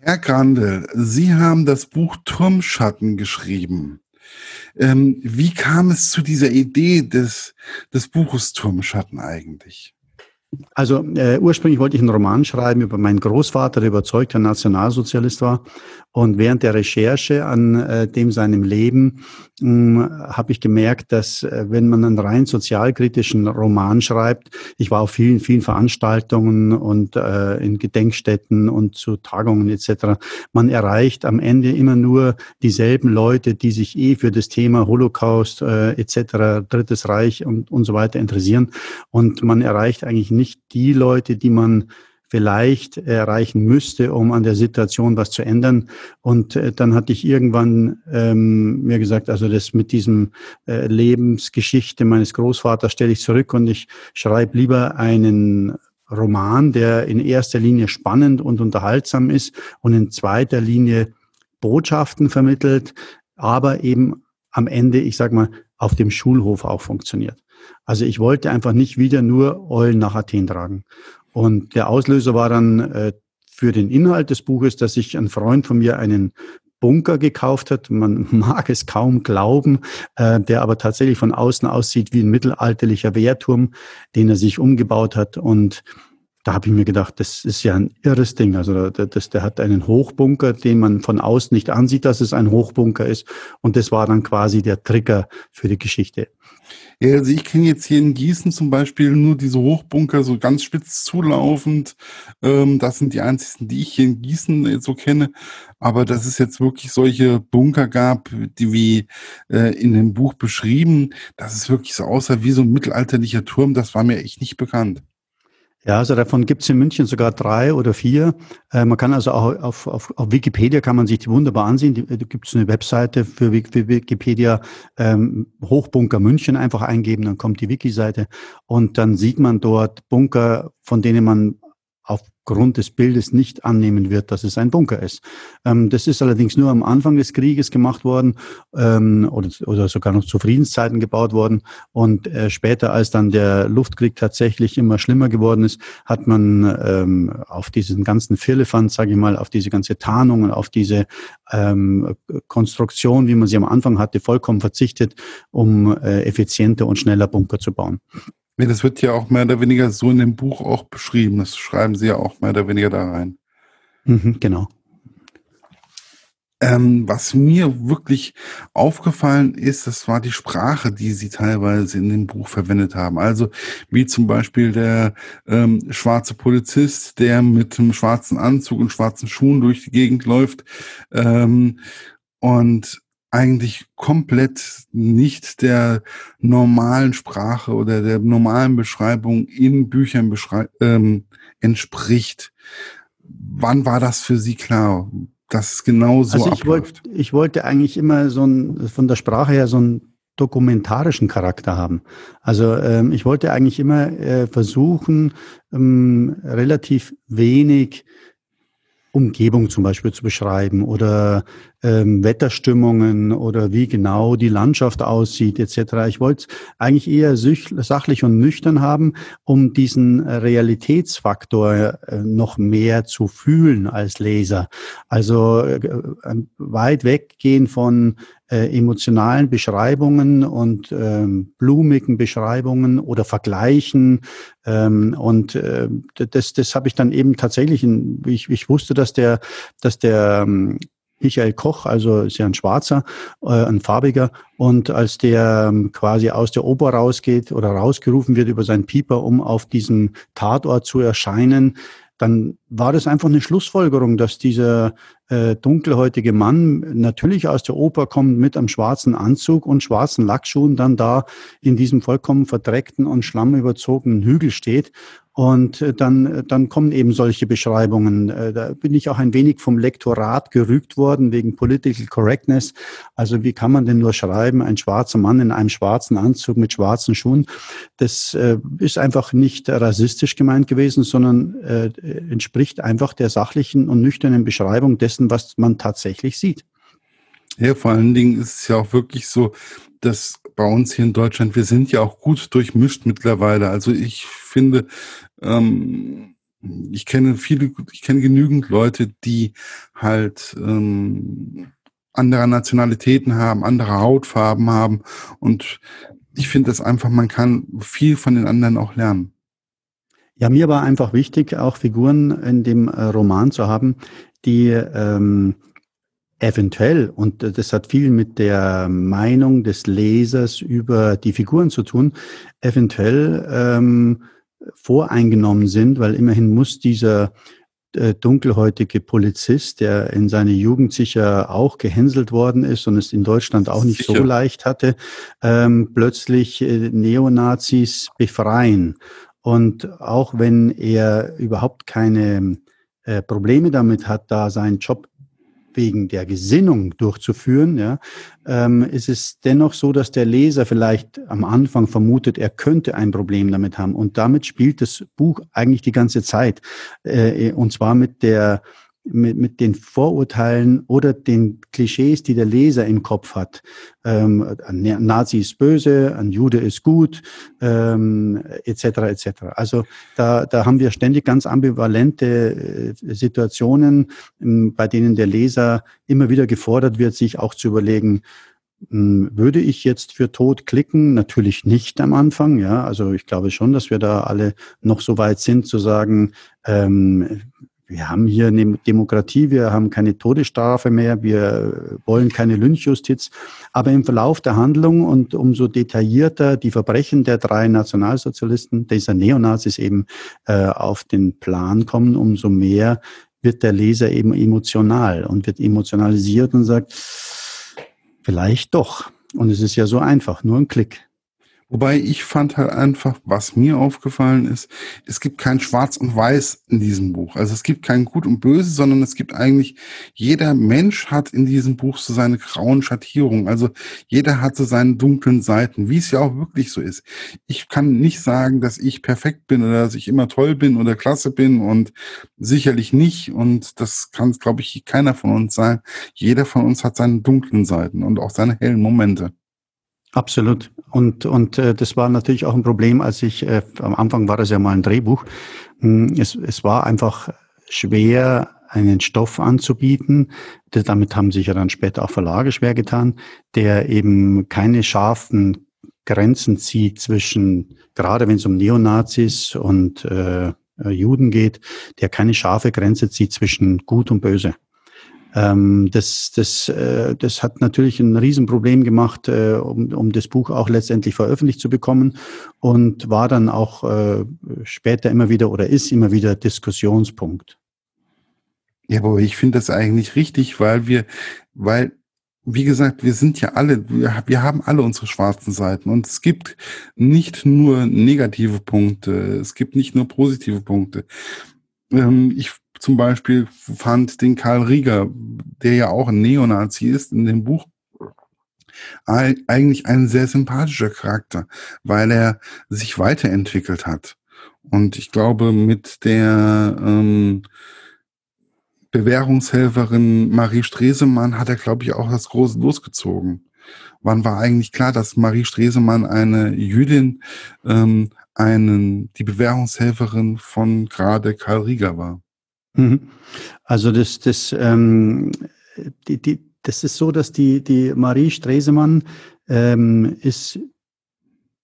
Herr Grandel, Sie haben das Buch Turmschatten geschrieben. Ähm, wie kam es zu dieser Idee des, des Buches Turmschatten eigentlich? Also äh, ursprünglich wollte ich einen Roman schreiben über meinen Großvater, der überzeugter Nationalsozialist war. Und während der Recherche an äh, dem seinem Leben hm, habe ich gemerkt, dass äh, wenn man einen rein sozialkritischen Roman schreibt, ich war auf vielen, vielen Veranstaltungen und äh, in Gedenkstätten und zu Tagungen etc., man erreicht am Ende immer nur dieselben Leute, die sich eh für das Thema Holocaust äh, etc., Drittes Reich und, und so weiter interessieren. Und man erreicht eigentlich nicht die Leute, die man vielleicht erreichen müsste, um an der Situation was zu ändern. Und äh, dann hatte ich irgendwann ähm, mir gesagt, also das mit diesem äh, Lebensgeschichte meines Großvaters stelle ich zurück und ich schreibe lieber einen Roman, der in erster Linie spannend und unterhaltsam ist und in zweiter Linie Botschaften vermittelt, aber eben am Ende, ich sag mal, auf dem Schulhof auch funktioniert. Also ich wollte einfach nicht wieder nur Eulen nach Athen tragen. Und der Auslöser war dann äh, für den Inhalt des Buches, dass sich ein Freund von mir einen Bunker gekauft hat. Man mag es kaum glauben, äh, der aber tatsächlich von außen aussieht wie ein mittelalterlicher Wehrturm, den er sich umgebaut hat. Und da habe ich mir gedacht, das ist ja ein irres Ding. Also das, der hat einen Hochbunker, den man von außen nicht ansieht, dass es ein Hochbunker ist. Und das war dann quasi der Trigger für die Geschichte. Ja, also ich kenne jetzt hier in Gießen zum Beispiel nur diese Hochbunker, so ganz spitz zulaufend. Ähm, das sind die einzigen, die ich hier in Gießen jetzt so kenne. Aber dass es jetzt wirklich solche Bunker gab, die wie äh, in dem Buch beschrieben, dass es wirklich so aussah wie so ein mittelalterlicher Turm, das war mir echt nicht bekannt. Ja, also davon gibt es in München sogar drei oder vier. Äh, man kann also auch auf, auf, auf Wikipedia kann man sich die wunderbar ansehen. Da gibt es eine Webseite für, für Wikipedia, ähm, Hochbunker München einfach eingeben, dann kommt die Wiki-Seite und dann sieht man dort Bunker, von denen man aufgrund des Bildes nicht annehmen wird, dass es ein Bunker ist. Ähm, das ist allerdings nur am Anfang des Krieges gemacht worden ähm, oder, oder sogar noch zu Friedenszeiten gebaut worden. Und äh, später, als dann der Luftkrieg tatsächlich immer schlimmer geworden ist, hat man ähm, auf diesen ganzen Firlefanz, sage ich mal, auf diese ganze Tarnung und auf diese ähm, Konstruktion, wie man sie am Anfang hatte, vollkommen verzichtet, um äh, effizienter und schneller Bunker zu bauen. Nee, das wird ja auch mehr oder weniger so in dem Buch auch beschrieben. Das schreiben sie ja auch mehr oder weniger da rein. Mhm, genau. Ähm, was mir wirklich aufgefallen ist, das war die Sprache, die sie teilweise in dem Buch verwendet haben. Also wie zum Beispiel der ähm, schwarze Polizist, der mit einem schwarzen Anzug und schwarzen Schuhen durch die Gegend läuft. Ähm, und eigentlich komplett nicht der normalen Sprache oder der normalen Beschreibung in Büchern beschrei ähm, entspricht. Wann war das für Sie klar, dass es genau so also ich abläuft? Wollt, ich wollte eigentlich immer so ein, von der Sprache her so einen dokumentarischen Charakter haben. Also ähm, ich wollte eigentlich immer äh, versuchen, ähm, relativ wenig Umgebung zum Beispiel zu beschreiben oder ähm, Wetterstimmungen oder wie genau die Landschaft aussieht etc. Ich wollte eigentlich eher sachlich und nüchtern haben, um diesen Realitätsfaktor äh, noch mehr zu fühlen als Leser. Also äh, weit weggehen von äh, emotionalen Beschreibungen und ähm, blumigen Beschreibungen oder Vergleichen. Ähm, und äh, das, das habe ich dann eben tatsächlich, in, ich, ich wusste, dass der, dass der ähm, Michael Koch, also ist ja ein Schwarzer, äh, ein farbiger. Und als der ähm, quasi aus der Oper rausgeht oder rausgerufen wird über seinen Pieper, um auf diesem Tatort zu erscheinen, dann war das einfach eine Schlussfolgerung, dass dieser äh, dunkelhäutige Mann natürlich aus der Oper kommt mit einem schwarzen Anzug und schwarzen Lackschuhen dann da in diesem vollkommen verdreckten und schlammüberzogenen Hügel steht und äh, dann, äh, dann kommen eben solche Beschreibungen. Äh, da bin ich auch ein wenig vom Lektorat gerügt worden wegen Political Correctness. Also wie kann man denn nur schreiben, ein schwarzer Mann in einem schwarzen Anzug mit schwarzen Schuhen? Das ist einfach nicht rassistisch gemeint gewesen, sondern entspricht einfach der sachlichen und nüchternen Beschreibung dessen, was man tatsächlich sieht. Ja, vor allen Dingen ist es ja auch wirklich so, dass bei uns hier in Deutschland, wir sind ja auch gut durchmischt mittlerweile. Also ich finde, ähm, ich kenne viele, ich kenne genügend Leute, die halt ähm, andere Nationalitäten haben, andere Hautfarben haben und ich finde das einfach, man kann viel von den anderen auch lernen. Ja, mir war einfach wichtig, auch Figuren in dem äh, Roman zu haben, die ähm, eventuell, und das hat viel mit der Meinung des Lesers über die Figuren zu tun, eventuell ähm, voreingenommen sind, weil immerhin muss dieser äh, dunkelhäutige Polizist, der in seiner Jugend sicher auch gehänselt worden ist und es in Deutschland auch nicht sicher. so leicht hatte, ähm, plötzlich äh, Neonazis befreien. Und auch wenn er überhaupt keine äh, Probleme damit hat, da seinen Job wegen der Gesinnung durchzuführen, ja, ähm, ist es dennoch so, dass der Leser vielleicht am Anfang vermutet, er könnte ein Problem damit haben. Und damit spielt das Buch eigentlich die ganze Zeit. Äh, und zwar mit der mit, mit den Vorurteilen oder den Klischees, die der Leser im Kopf hat. Ähm, ein Nazi ist böse, ein Jude ist gut, ähm, etc. etc. Also da, da haben wir ständig ganz ambivalente äh, Situationen, ähm, bei denen der Leser immer wieder gefordert wird, sich auch zu überlegen, hm, würde ich jetzt für tot klicken? Natürlich nicht am Anfang, ja. Also ich glaube schon, dass wir da alle noch so weit sind zu sagen, ähm, wir haben hier eine Demokratie, wir haben keine Todesstrafe mehr, wir wollen keine Lynchjustiz. Aber im Verlauf der Handlung und umso detaillierter die Verbrechen der drei Nationalsozialisten, dieser Neonazis eben äh, auf den Plan kommen, umso mehr wird der Leser eben emotional und wird emotionalisiert und sagt, vielleicht doch. Und es ist ja so einfach, nur ein Klick. Wobei ich fand halt einfach, was mir aufgefallen ist, es gibt kein Schwarz und Weiß in diesem Buch. Also es gibt kein Gut und Böse, sondern es gibt eigentlich, jeder Mensch hat in diesem Buch so seine grauen Schattierungen. Also jeder hat so seine dunklen Seiten, wie es ja auch wirklich so ist. Ich kann nicht sagen, dass ich perfekt bin oder dass ich immer toll bin oder klasse bin und sicherlich nicht. Und das kann, glaube ich, keiner von uns sein. Jeder von uns hat seine dunklen Seiten und auch seine hellen Momente. Absolut. Und, und äh, das war natürlich auch ein Problem, als ich, äh, am Anfang war das ja mal ein Drehbuch. Hm, es, es war einfach schwer, einen Stoff anzubieten. Damit haben sich ja dann später auch Verlage schwer getan, der eben keine scharfen Grenzen zieht zwischen, gerade wenn es um Neonazis und äh, Juden geht, der keine scharfe Grenze zieht zwischen Gut und Böse. Ähm, das, das, äh, das hat natürlich ein Riesenproblem gemacht, äh, um, um das Buch auch letztendlich veröffentlicht zu bekommen und war dann auch äh, später immer wieder oder ist immer wieder Diskussionspunkt. Ja, aber ich finde das eigentlich richtig, weil wir, weil wie gesagt, wir sind ja alle, wir, haben alle unsere schwarzen Seiten und es gibt nicht nur negative Punkte, es gibt nicht nur positive Punkte. Ähm, ich zum Beispiel fand den Karl Rieger, der ja auch ein Neonazi ist in dem Buch, eigentlich ein sehr sympathischer Charakter, weil er sich weiterentwickelt hat. Und ich glaube, mit der ähm, Bewährungshelferin Marie Stresemann hat er, glaube ich, auch das Große losgezogen. Wann war eigentlich klar, dass Marie Stresemann eine Jüdin, ähm, einen, die Bewährungshelferin von gerade Karl Rieger war? Mhm. Also das, das, ähm, die, die, das ist so, dass die, die Marie Stresemann ähm, ist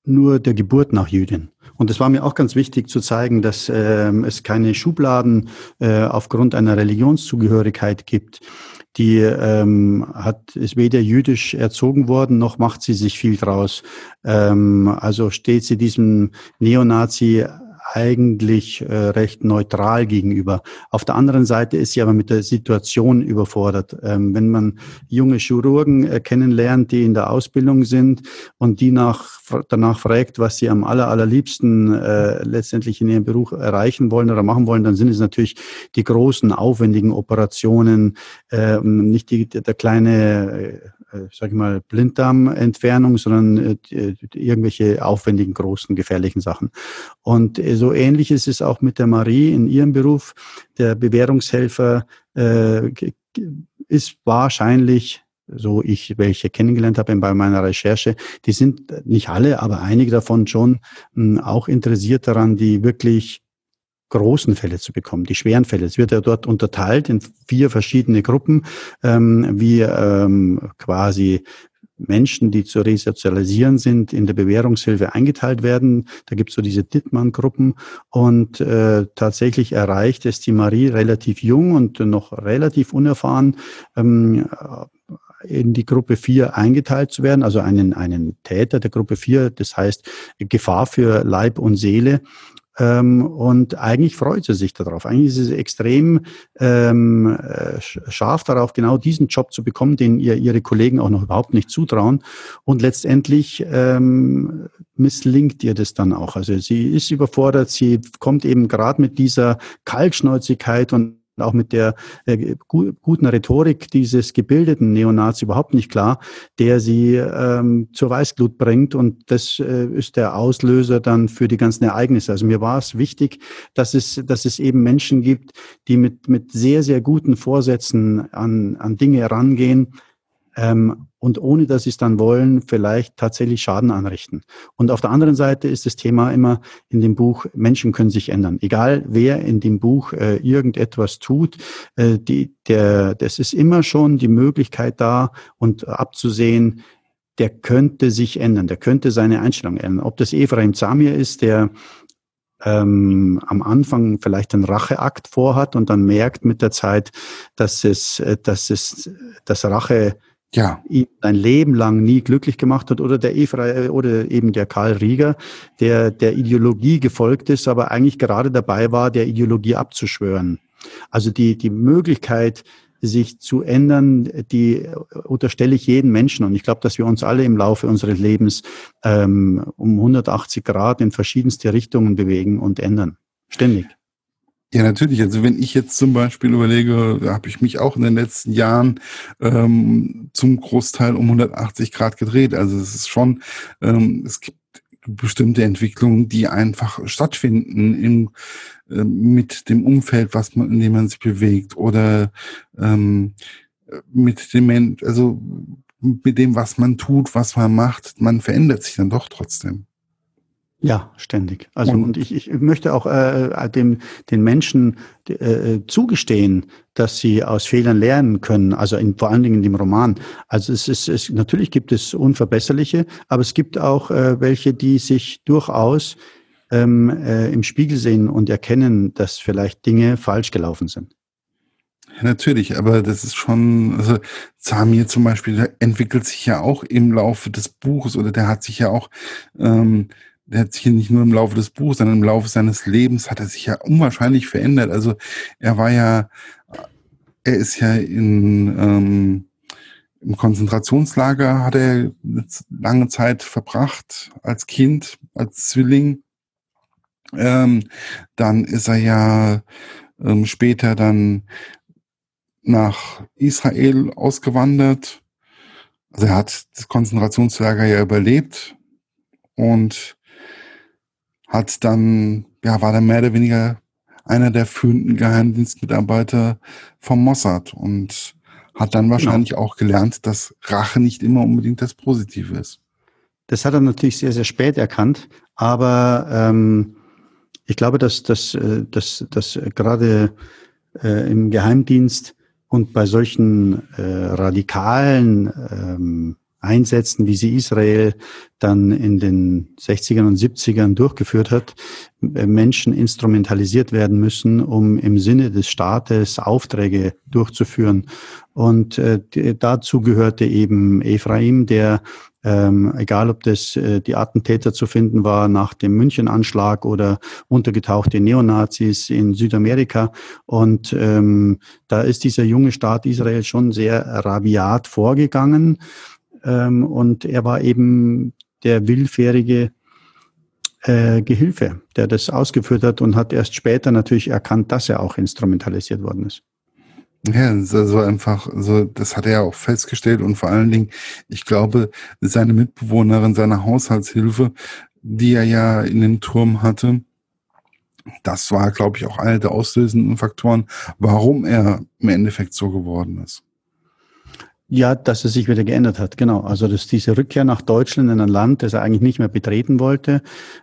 nur der Geburt nach Jüdin. Und es war mir auch ganz wichtig zu zeigen, dass ähm, es keine Schubladen äh, aufgrund einer Religionszugehörigkeit gibt. Die ähm, hat ist weder jüdisch erzogen worden, noch macht sie sich viel draus. Ähm, also steht sie diesem Neonazi eigentlich äh, recht neutral gegenüber. Auf der anderen Seite ist sie aber mit der Situation überfordert. Ähm, wenn man junge Chirurgen äh, kennenlernt, die in der Ausbildung sind und die nach, danach fragt, was sie am aller, allerliebsten äh, letztendlich in ihrem Beruf erreichen wollen oder machen wollen, dann sind es natürlich die großen, aufwendigen Operationen, äh, nicht die, der kleine äh, äh, sag ich mal, Blinddarmentfernung, sondern äh, irgendwelche aufwendigen, großen, gefährlichen Sachen. Und äh, so ähnlich ist es auch mit der Marie in ihrem Beruf. Der Bewährungshelfer äh, ist wahrscheinlich so ich welche kennengelernt habe bei meiner Recherche, die sind nicht alle, aber einige davon schon mh, hm, auch interessiert daran, die wirklich großen Fälle zu bekommen, die schweren Fälle. Es wird ja dort unterteilt in vier verschiedene Gruppen, ähm, wie ähm, quasi Menschen, die zu resozialisieren sind, in der Bewährungshilfe eingeteilt werden. Da gibt es so diese Dittmann-Gruppen und äh, tatsächlich erreicht es die Marie relativ jung und noch relativ unerfahren, ähm, in die Gruppe 4 eingeteilt zu werden, also einen, einen Täter der Gruppe 4, das heißt Gefahr für Leib und Seele. Ähm, und eigentlich freut sie sich darauf. Eigentlich ist sie extrem ähm, äh, scharf darauf, genau diesen Job zu bekommen, den ihr ihre Kollegen auch noch überhaupt nicht zutrauen. Und letztendlich ähm, misslingt ihr das dann auch. Also sie ist überfordert, sie kommt eben gerade mit dieser Kaltschnäuzigkeit und auch mit der äh, gu guten Rhetorik dieses gebildeten Neonazi überhaupt nicht klar, der sie ähm, zur Weißglut bringt. Und das äh, ist der Auslöser dann für die ganzen Ereignisse. Also mir war es wichtig, dass es, dass es eben Menschen gibt, die mit, mit sehr, sehr guten Vorsätzen an, an Dinge herangehen, ähm, und ohne dass sie es dann wollen, vielleicht tatsächlich Schaden anrichten. Und auf der anderen Seite ist das Thema immer in dem Buch, Menschen können sich ändern. Egal wer in dem Buch äh, irgendetwas tut, äh, die, der, das ist immer schon die Möglichkeit da und abzusehen, der könnte sich ändern, der könnte seine Einstellung ändern. Ob das Ephraim Zamir ist, der ähm, am Anfang vielleicht einen Racheakt vorhat und dann merkt mit der Zeit, dass es, äh, dass es, dass Rache ja. ihn ein Leben lang nie glücklich gemacht hat, oder der Efra oder eben der Karl Rieger, der der Ideologie gefolgt ist, aber eigentlich gerade dabei war, der Ideologie abzuschwören. Also die, die Möglichkeit, sich zu ändern, die unterstelle ich jeden Menschen. Und ich glaube, dass wir uns alle im Laufe unseres Lebens ähm, um 180 Grad in verschiedenste Richtungen bewegen und ändern. Ständig. Ja, natürlich. Also wenn ich jetzt zum Beispiel überlege, habe ich mich auch in den letzten Jahren ähm, zum Großteil um 180 Grad gedreht. Also es ist schon, ähm, es gibt bestimmte Entwicklungen, die einfach stattfinden im, äh, mit dem Umfeld, was man, in dem man sich bewegt oder ähm, mit dem, also mit dem, was man tut, was man macht, man verändert sich dann doch trotzdem. Ja, ständig. Also und, und ich, ich möchte auch äh, dem den Menschen äh, zugestehen, dass sie aus Fehlern lernen können. Also in, vor allen Dingen in dem Roman. Also es ist es, natürlich gibt es unverbesserliche, aber es gibt auch äh, welche, die sich durchaus ähm, äh, im Spiegel sehen und erkennen, dass vielleicht Dinge falsch gelaufen sind. Ja, natürlich, aber das ist schon, also Samir zum Beispiel, der entwickelt sich ja auch im Laufe des Buches oder der hat sich ja auch ähm, der hat sich nicht nur im Laufe des Buchs, sondern im Laufe seines Lebens hat er sich ja unwahrscheinlich verändert. Also er war ja, er ist ja in ähm, im Konzentrationslager hat er lange Zeit verbracht als Kind, als Zwilling. Ähm, dann ist er ja ähm, später dann nach Israel ausgewandert. Also er hat das Konzentrationslager ja überlebt und hat dann, ja, war dann mehr oder weniger einer der führenden Geheimdienstmitarbeiter vom Mossad und hat dann genau. wahrscheinlich genau. auch gelernt, dass Rache nicht immer unbedingt das Positive ist. Das hat er natürlich sehr, sehr spät erkannt, aber ähm, ich glaube, dass, dass, äh, dass, dass gerade äh, im Geheimdienst und bei solchen äh, radikalen ähm, Einsätzen, wie sie Israel dann in den 60ern und 70ern durchgeführt hat, äh, Menschen instrumentalisiert werden müssen, um im Sinne des Staates Aufträge durchzuführen. Und äh, dazu gehörte eben Ephraim, der ähm, egal ob das äh, die Attentäter zu finden war nach dem München-Anschlag oder untergetauchte Neonazis in Südamerika. Und ähm, da ist dieser junge Staat Israel schon sehr rabiat vorgegangen. Ähm, und er war eben der willfährige äh, Gehilfe, der das ausgeführt hat und hat erst später natürlich erkannt, dass er auch instrumentalisiert worden ist. Ja, so einfach, so, das hat er auch festgestellt und vor allen Dingen, ich glaube, seine Mitbewohnerin, seine Haushaltshilfe, die er ja in dem Turm hatte, das war, glaube ich, auch einer der auslösenden Faktoren, warum er im Endeffekt so geworden ist. Ja, dass es sich wieder geändert hat, genau. Also dass diese Rückkehr nach Deutschland in ein Land, das er eigentlich nicht mehr betreten wollte,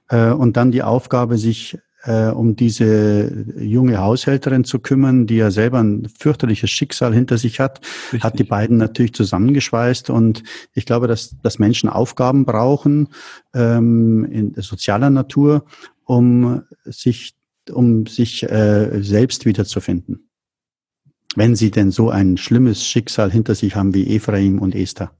äh, und dann die Aufgabe, sich äh, um diese junge Haushälterin zu kümmern, die ja selber ein fürchterliches Schicksal hinter sich hat, Richtig. hat die beiden natürlich zusammengeschweißt. Und ich glaube, dass, dass Menschen Aufgaben brauchen ähm, in sozialer Natur, um sich, um sich äh, selbst wiederzufinden. Wenn sie denn so ein schlimmes Schicksal hinter sich haben wie Ephraim und Esther.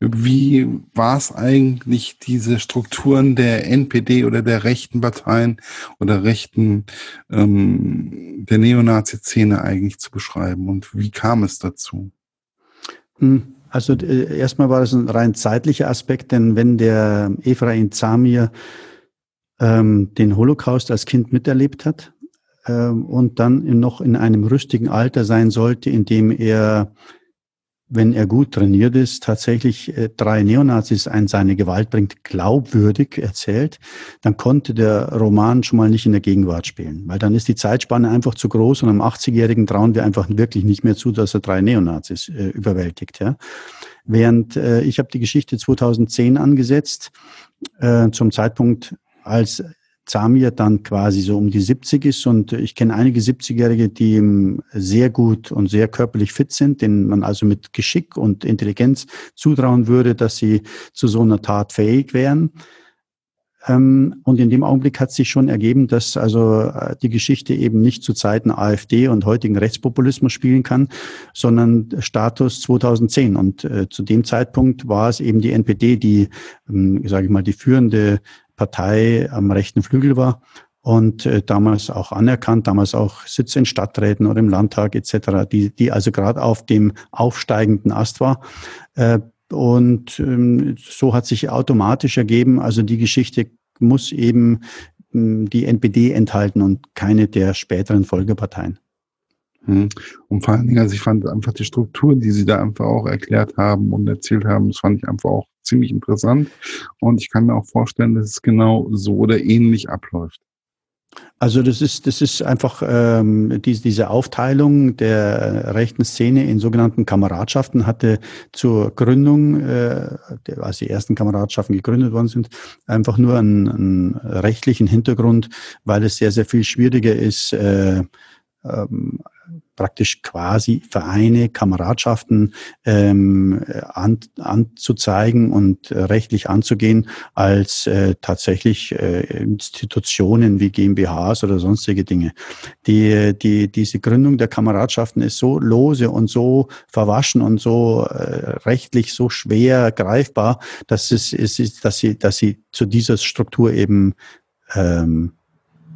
Wie war es eigentlich, diese Strukturen der NPD oder der rechten Parteien oder rechten ähm, der Neonazi-Szene eigentlich zu beschreiben und wie kam es dazu? Hm, also äh, erstmal war das ein rein zeitlicher Aspekt, denn wenn der Ephraim Zamir ähm, den Holocaust als Kind miterlebt hat und dann noch in einem rüstigen Alter sein sollte, in dem er wenn er gut trainiert ist, tatsächlich äh, drei Neonazis ein seine Gewalt bringt, glaubwürdig erzählt, dann konnte der Roman schon mal nicht in der Gegenwart spielen, weil dann ist die Zeitspanne einfach zu groß und am 80-Jährigen trauen wir einfach wirklich nicht mehr zu, dass er drei Neonazis äh, überwältigt. Ja. Während äh, ich habe die Geschichte 2010 angesetzt, äh, zum Zeitpunkt, als Zamir dann quasi so um die 70 ist und ich kenne einige 70-Jährige, die sehr gut und sehr körperlich fit sind, denen man also mit Geschick und Intelligenz zutrauen würde, dass sie zu so einer Tat fähig wären. Ähm, und in dem Augenblick hat sich schon ergeben, dass also äh, die Geschichte eben nicht zu Zeiten AfD und heutigen Rechtspopulismus spielen kann, sondern Status 2010. Und äh, zu dem Zeitpunkt war es eben die NPD, die, ähm, sage ich mal, die führende Partei am rechten Flügel war und äh, damals auch anerkannt, damals auch Sitze in Stadträten oder im Landtag etc., die, die also gerade auf dem aufsteigenden Ast war. Äh, und ähm, so hat sich automatisch ergeben, also die Geschichte muss eben ähm, die NPD enthalten und keine der späteren Folgeparteien. Hm. Und vor allen Dingen, also ich fand einfach die Struktur, die sie da einfach auch erklärt haben und erzählt haben, das fand ich einfach auch ziemlich interessant. Und ich kann mir auch vorstellen, dass es genau so oder ähnlich abläuft. Also das ist das ist einfach ähm, diese, diese Aufteilung der rechten Szene in sogenannten Kameradschaften hatte zur Gründung, äh, als die ersten Kameradschaften gegründet worden sind, einfach nur einen, einen rechtlichen Hintergrund, weil es sehr sehr viel schwieriger ist. Äh, ähm, praktisch quasi Vereine, Kameradschaften ähm, an, anzuzeigen und äh, rechtlich anzugehen, als äh, tatsächlich äh, Institutionen wie GmbHs oder sonstige Dinge. Die, die, diese Gründung der Kameradschaften ist so lose und so verwaschen und so äh, rechtlich so schwer greifbar, dass es, es ist, dass sie, dass sie zu dieser Struktur eben ähm,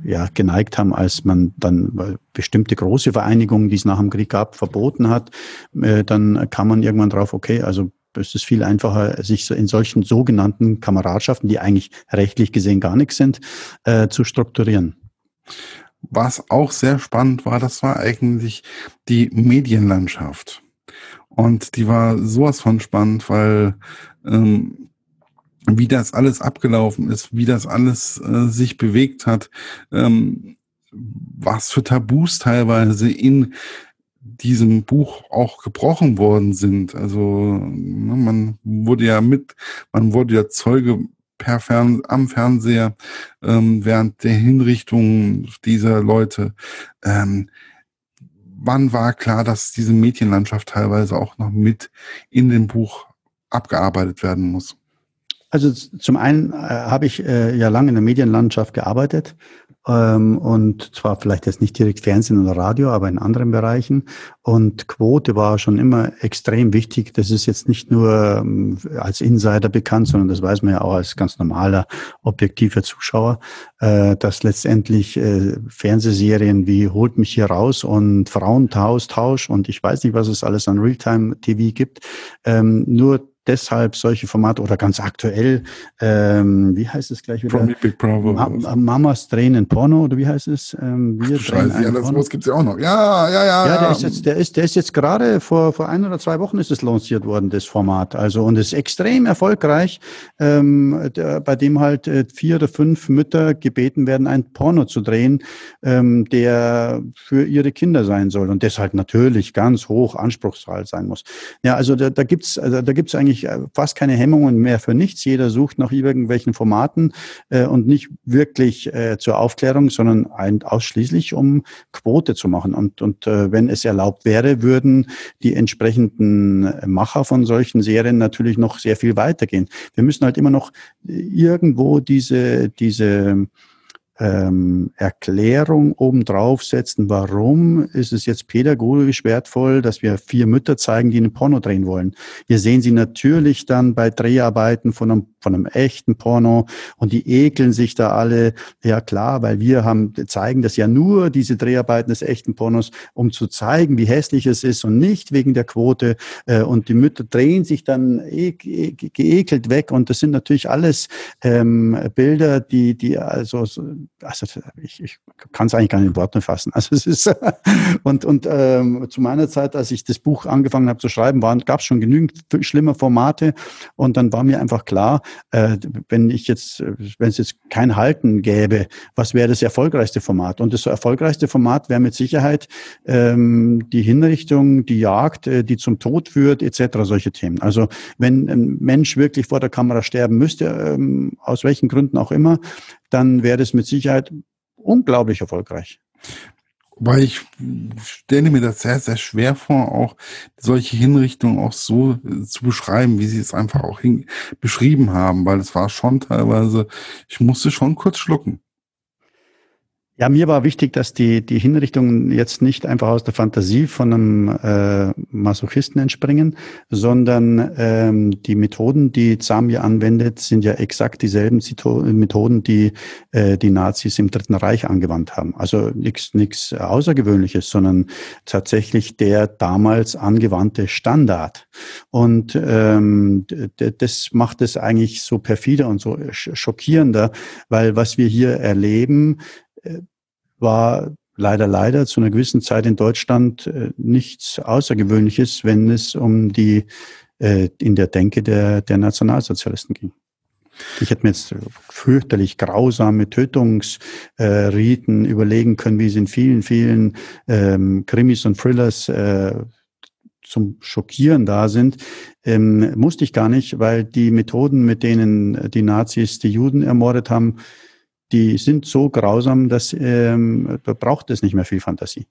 ja, geneigt haben, als man dann bestimmte große Vereinigungen, die es nach dem Krieg gab, verboten hat, äh, dann kam man irgendwann drauf, okay, also es ist viel einfacher, sich in solchen sogenannten Kameradschaften, die eigentlich rechtlich gesehen gar nichts sind, äh, zu strukturieren. Was auch sehr spannend war, das war eigentlich die Medienlandschaft. Und die war sowas von spannend, weil ähm, wie das alles abgelaufen ist, wie das alles äh, sich bewegt hat, ähm, was für Tabus teilweise in diesem Buch auch gebrochen worden sind. Also ne, man wurde ja mit, man wurde ja Zeuge per Fern am Fernseher ähm, während der Hinrichtung dieser Leute. Ähm, wann war klar, dass diese Mädchenlandschaft teilweise auch noch mit in dem Buch abgearbeitet werden muss? Also zum einen äh, habe ich äh, ja lange in der Medienlandschaft gearbeitet ähm, und zwar vielleicht jetzt nicht direkt Fernsehen oder Radio, aber in anderen Bereichen. Und Quote war schon immer extrem wichtig. Das ist jetzt nicht nur ähm, als Insider bekannt, sondern das weiß man ja auch als ganz normaler, objektiver Zuschauer, äh, dass letztendlich äh, Fernsehserien wie Holt mich hier raus und Frauentausch Tausch und ich weiß nicht, was es alles an Realtime-TV gibt, ähm, nur deshalb solche Formate oder ganz aktuell, ähm, wie heißt es gleich wieder? From Big Bravo. Ma Mamas Tränen Porno oder wie heißt es? Ähm, wir Scheiße, ja, das Porno. gibt's ja auch noch. Ja, ja, ja. Ja, der ist jetzt, der ist, der ist jetzt gerade vor, vor ein oder zwei Wochen ist es lanciert worden, das Format. Also, und es ist extrem erfolgreich, ähm, der, bei dem halt äh, vier oder fünf Mütter gebeten werden, ein Porno zu drehen, ähm, der für ihre Kinder sein soll und deshalb natürlich ganz hoch anspruchsvoll sein muss. Ja, also da, da gibt's, also, da gibt's eigentlich eigentlich äh, fast keine Hemmungen mehr für nichts. Jeder sucht nach irgendwelchen Formaten äh, und nicht wirklich äh, zur Aufklärung, sondern ein, ausschließlich um Quote zu machen. Und, und äh, wenn es erlaubt wäre, würden die entsprechenden Macher von solchen Serien natürlich noch sehr viel weitergehen. Wir müssen halt immer noch irgendwo diese, diese ähm, Erklärung obendrauf setzen, warum ist es jetzt pädagogisch wertvoll, dass wir vier Mütter zeigen, die einen Porno drehen wollen. Wir sehen sie natürlich dann bei Dreharbeiten von einem, von einem echten Porno und die ekeln sich da alle. Ja klar, weil wir haben, zeigen das ja nur, diese Dreharbeiten des echten Pornos, um zu zeigen, wie hässlich es ist und nicht wegen der Quote. Äh, und die Mütter drehen sich dann e e geekelt weg und das sind natürlich alles ähm, Bilder, die, die also also ich, ich kann es eigentlich gar nicht in Worte fassen. Also es ist und und ähm, zu meiner Zeit, als ich das Buch angefangen habe zu schreiben, gab es schon genügend schlimme Formate und dann war mir einfach klar, äh, wenn ich jetzt, wenn es jetzt kein Halten gäbe, was wäre das erfolgreichste Format? Und das erfolgreichste Format wäre mit Sicherheit ähm, die Hinrichtung, die Jagd, äh, die zum Tod führt, etc. Solche Themen. Also wenn ein Mensch wirklich vor der Kamera sterben müsste, ähm, aus welchen Gründen auch immer, dann wäre das mit Sicherheit unglaublich erfolgreich. Weil ich stelle mir das sehr, sehr schwer vor, auch solche Hinrichtungen auch so äh, zu beschreiben, wie sie es einfach auch beschrieben haben, weil es war schon teilweise, ich musste schon kurz schlucken. Ja, mir war wichtig, dass die, die Hinrichtungen jetzt nicht einfach aus der Fantasie von einem äh, Masochisten entspringen, sondern ähm, die Methoden, die Zamir anwendet, sind ja exakt dieselben Methoden, die äh, die Nazis im Dritten Reich angewandt haben. Also nichts Außergewöhnliches, sondern tatsächlich der damals angewandte Standard. Und ähm, das macht es eigentlich so perfider und so schockierender, weil was wir hier erleben, war leider, leider zu einer gewissen Zeit in Deutschland äh, nichts Außergewöhnliches, wenn es um die äh, in der Denke der, der Nationalsozialisten ging. Ich hätte mir jetzt fürchterlich grausame Tötungsriten äh, überlegen können, wie es in vielen, vielen ähm, Krimis und Thrillers äh, zum Schockieren da sind. Ähm, musste ich gar nicht, weil die Methoden, mit denen die Nazis die Juden ermordet haben, die sind so grausam, dass ähm, da braucht es nicht mehr viel Fantasie.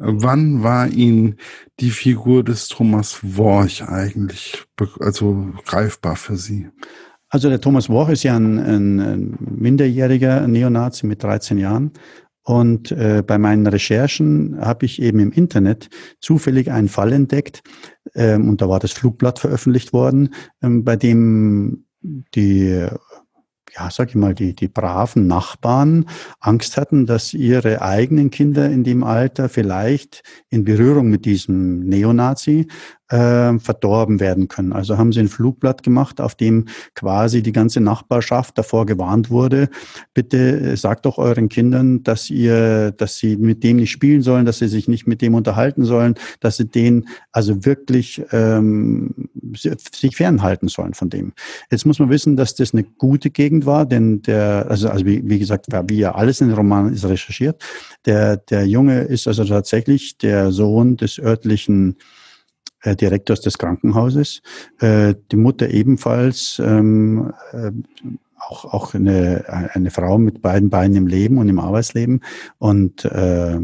Wann war Ihnen die Figur des Thomas Worch eigentlich also greifbar für Sie? Also der Thomas Worch ist ja ein, ein, ein minderjähriger Neonazi mit 13 Jahren. Und äh, bei meinen Recherchen habe ich eben im Internet zufällig einen Fall entdeckt, ähm, und da war das Flugblatt veröffentlicht worden, ähm, bei dem die ja, sag ich mal, die, die braven Nachbarn Angst hatten, dass ihre eigenen Kinder in dem Alter vielleicht in Berührung mit diesem Neonazi äh, verdorben werden können. Also haben sie ein Flugblatt gemacht, auf dem quasi die ganze Nachbarschaft davor gewarnt wurde, bitte äh, sagt doch euren Kindern, dass ihr, dass sie mit dem nicht spielen sollen, dass sie sich nicht mit dem unterhalten sollen, dass sie den also wirklich ähm, sich fernhalten sollen von dem. Jetzt muss man wissen, dass das eine gute Gegend war, denn der, also, also wie, wie gesagt, wie ja alles in den Roman ist recherchiert, der, der Junge ist also tatsächlich der Sohn des örtlichen äh, Direktors des Krankenhauses, äh, die Mutter ebenfalls ähm, äh, auch, auch eine, eine Frau mit beiden Beinen im Leben und im Arbeitsleben. Und äh,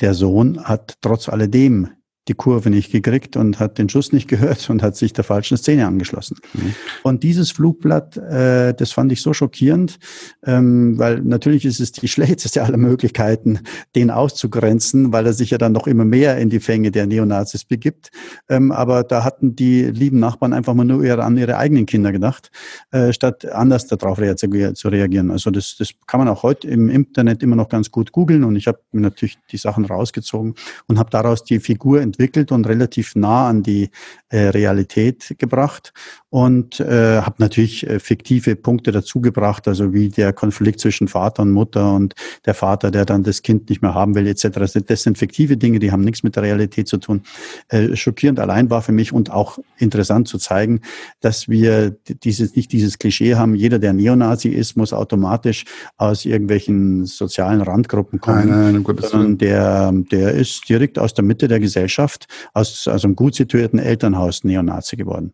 der Sohn hat trotz alledem die Kurve nicht gekriegt und hat den Schuss nicht gehört und hat sich der falschen Szene angeschlossen. Mhm. Und dieses Flugblatt, äh, das fand ich so schockierend, ähm, weil natürlich ist es die schlechteste aller Möglichkeiten, den auszugrenzen, weil er sich ja dann noch immer mehr in die Fänge der Neonazis begibt. Ähm, aber da hatten die lieben Nachbarn einfach mal nur an ihre eigenen Kinder gedacht, äh, statt anders darauf zu reagieren. Also das, das kann man auch heute im Internet immer noch ganz gut googeln und ich habe mir natürlich die Sachen rausgezogen und habe daraus die Figur entwickelt und relativ nah an die äh, Realität gebracht und äh, habe natürlich äh, fiktive Punkte dazugebracht, also wie der Konflikt zwischen Vater und Mutter und der Vater, der dann das Kind nicht mehr haben will, etc. Das sind fiktive Dinge, die haben nichts mit der Realität zu tun. Äh, schockierend allein war für mich und auch interessant zu zeigen, dass wir dieses nicht dieses Klischee haben, jeder, der Neonazi ist, muss automatisch aus irgendwelchen sozialen Randgruppen kommen, nein, nein, sondern der, der ist direkt aus der Mitte der Gesellschaft geschafft, aus, aus einem gut situierten Elternhaus Neonazi geworden.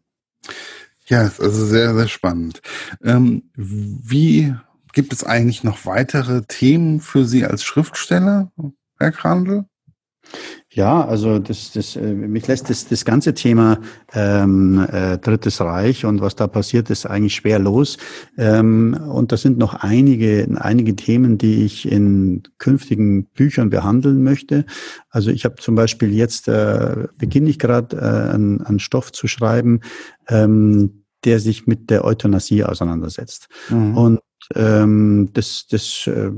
Ja, also sehr, sehr spannend. Ähm, wie gibt es eigentlich noch weitere Themen für Sie als Schriftsteller, Herr Krandl? Ja, also das, das, äh, mich lässt das, das ganze Thema ähm, äh, Drittes Reich und was da passiert ist eigentlich schwer los. Ähm, und da sind noch einige, einige Themen, die ich in künftigen Büchern behandeln möchte. Also ich habe zum Beispiel jetzt, äh, beginne ich gerade äh, einen, einen Stoff zu schreiben, ähm, der sich mit der Euthanasie auseinandersetzt. Mhm. Und ähm, das, das äh,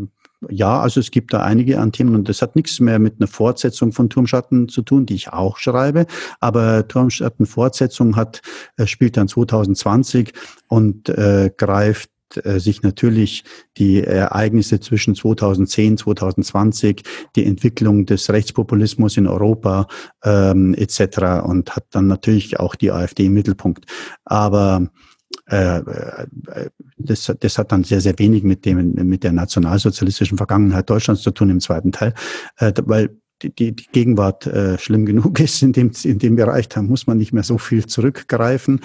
ja, also es gibt da einige an Themen und das hat nichts mehr mit einer Fortsetzung von Turmschatten zu tun, die ich auch schreibe. Aber Turmschatten Fortsetzung hat, äh, spielt dann 2020 und äh, greift äh, sich natürlich die Ereignisse zwischen 2010, 2020, die Entwicklung des Rechtspopulismus in Europa ähm, etc. und hat dann natürlich auch die AfD im Mittelpunkt. Aber das, das hat dann sehr, sehr wenig mit dem, mit der nationalsozialistischen Vergangenheit Deutschlands zu tun im zweiten Teil, äh, weil die, die, Gegenwart äh, schlimm genug ist in dem, in dem Bereich, da muss man nicht mehr so viel zurückgreifen.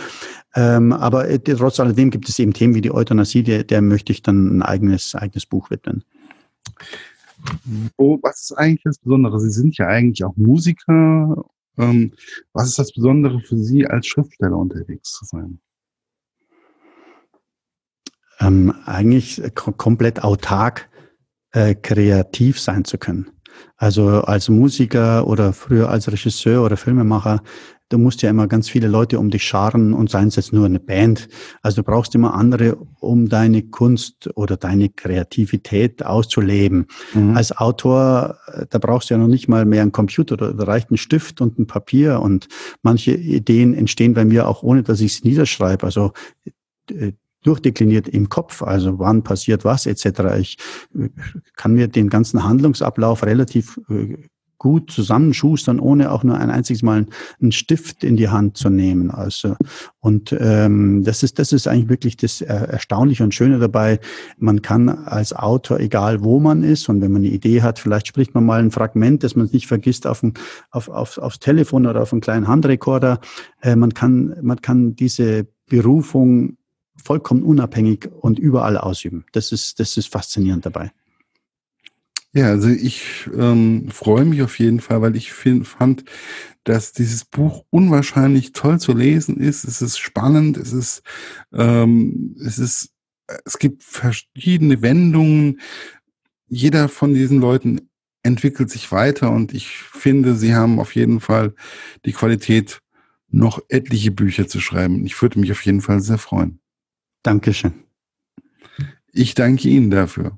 Ähm, aber äh, trotz alledem gibt es eben Themen wie die Euthanasie, der, der möchte ich dann ein eigenes, eigenes Buch widmen. Oh, was ist eigentlich das Besondere? Sie sind ja eigentlich auch Musiker. Ähm, was ist das Besondere für Sie als Schriftsteller unterwegs zu sein? Ähm, eigentlich komplett autark äh, kreativ sein zu können. Also als Musiker oder früher als Regisseur oder Filmemacher, du musst ja immer ganz viele Leute um dich scharen und seien es jetzt nur eine Band. Also du brauchst immer andere, um deine Kunst oder deine Kreativität auszuleben. Mhm. Als Autor, äh, da brauchst du ja noch nicht mal mehr einen Computer, da reicht ein Stift und ein Papier und manche Ideen entstehen bei mir auch ohne, dass ich es niederschreibe. Also äh, durchdekliniert im Kopf, also wann passiert was etc. Ich äh, kann mir den ganzen Handlungsablauf relativ äh, gut zusammenschustern, ohne auch nur ein einziges Mal einen Stift in die Hand zu nehmen. Also und ähm, das ist das ist eigentlich wirklich das Erstaunliche und Schöne dabei. Man kann als Autor, egal wo man ist, und wenn man eine Idee hat, vielleicht spricht man mal ein Fragment, das man nicht vergisst, auf, ein, auf, auf aufs Telefon oder auf einen kleinen Handrekorder. Äh, man kann man kann diese Berufung vollkommen unabhängig und überall ausüben. Das ist, das ist faszinierend dabei. Ja, also ich ähm, freue mich auf jeden Fall, weil ich find, fand, dass dieses Buch unwahrscheinlich toll zu lesen ist. Es ist spannend, es ist, ähm, es ist, es gibt verschiedene Wendungen. Jeder von diesen Leuten entwickelt sich weiter und ich finde, sie haben auf jeden Fall die Qualität, noch etliche Bücher zu schreiben. Ich würde mich auf jeden Fall sehr freuen. Dankeschön. Ich danke Ihnen dafür.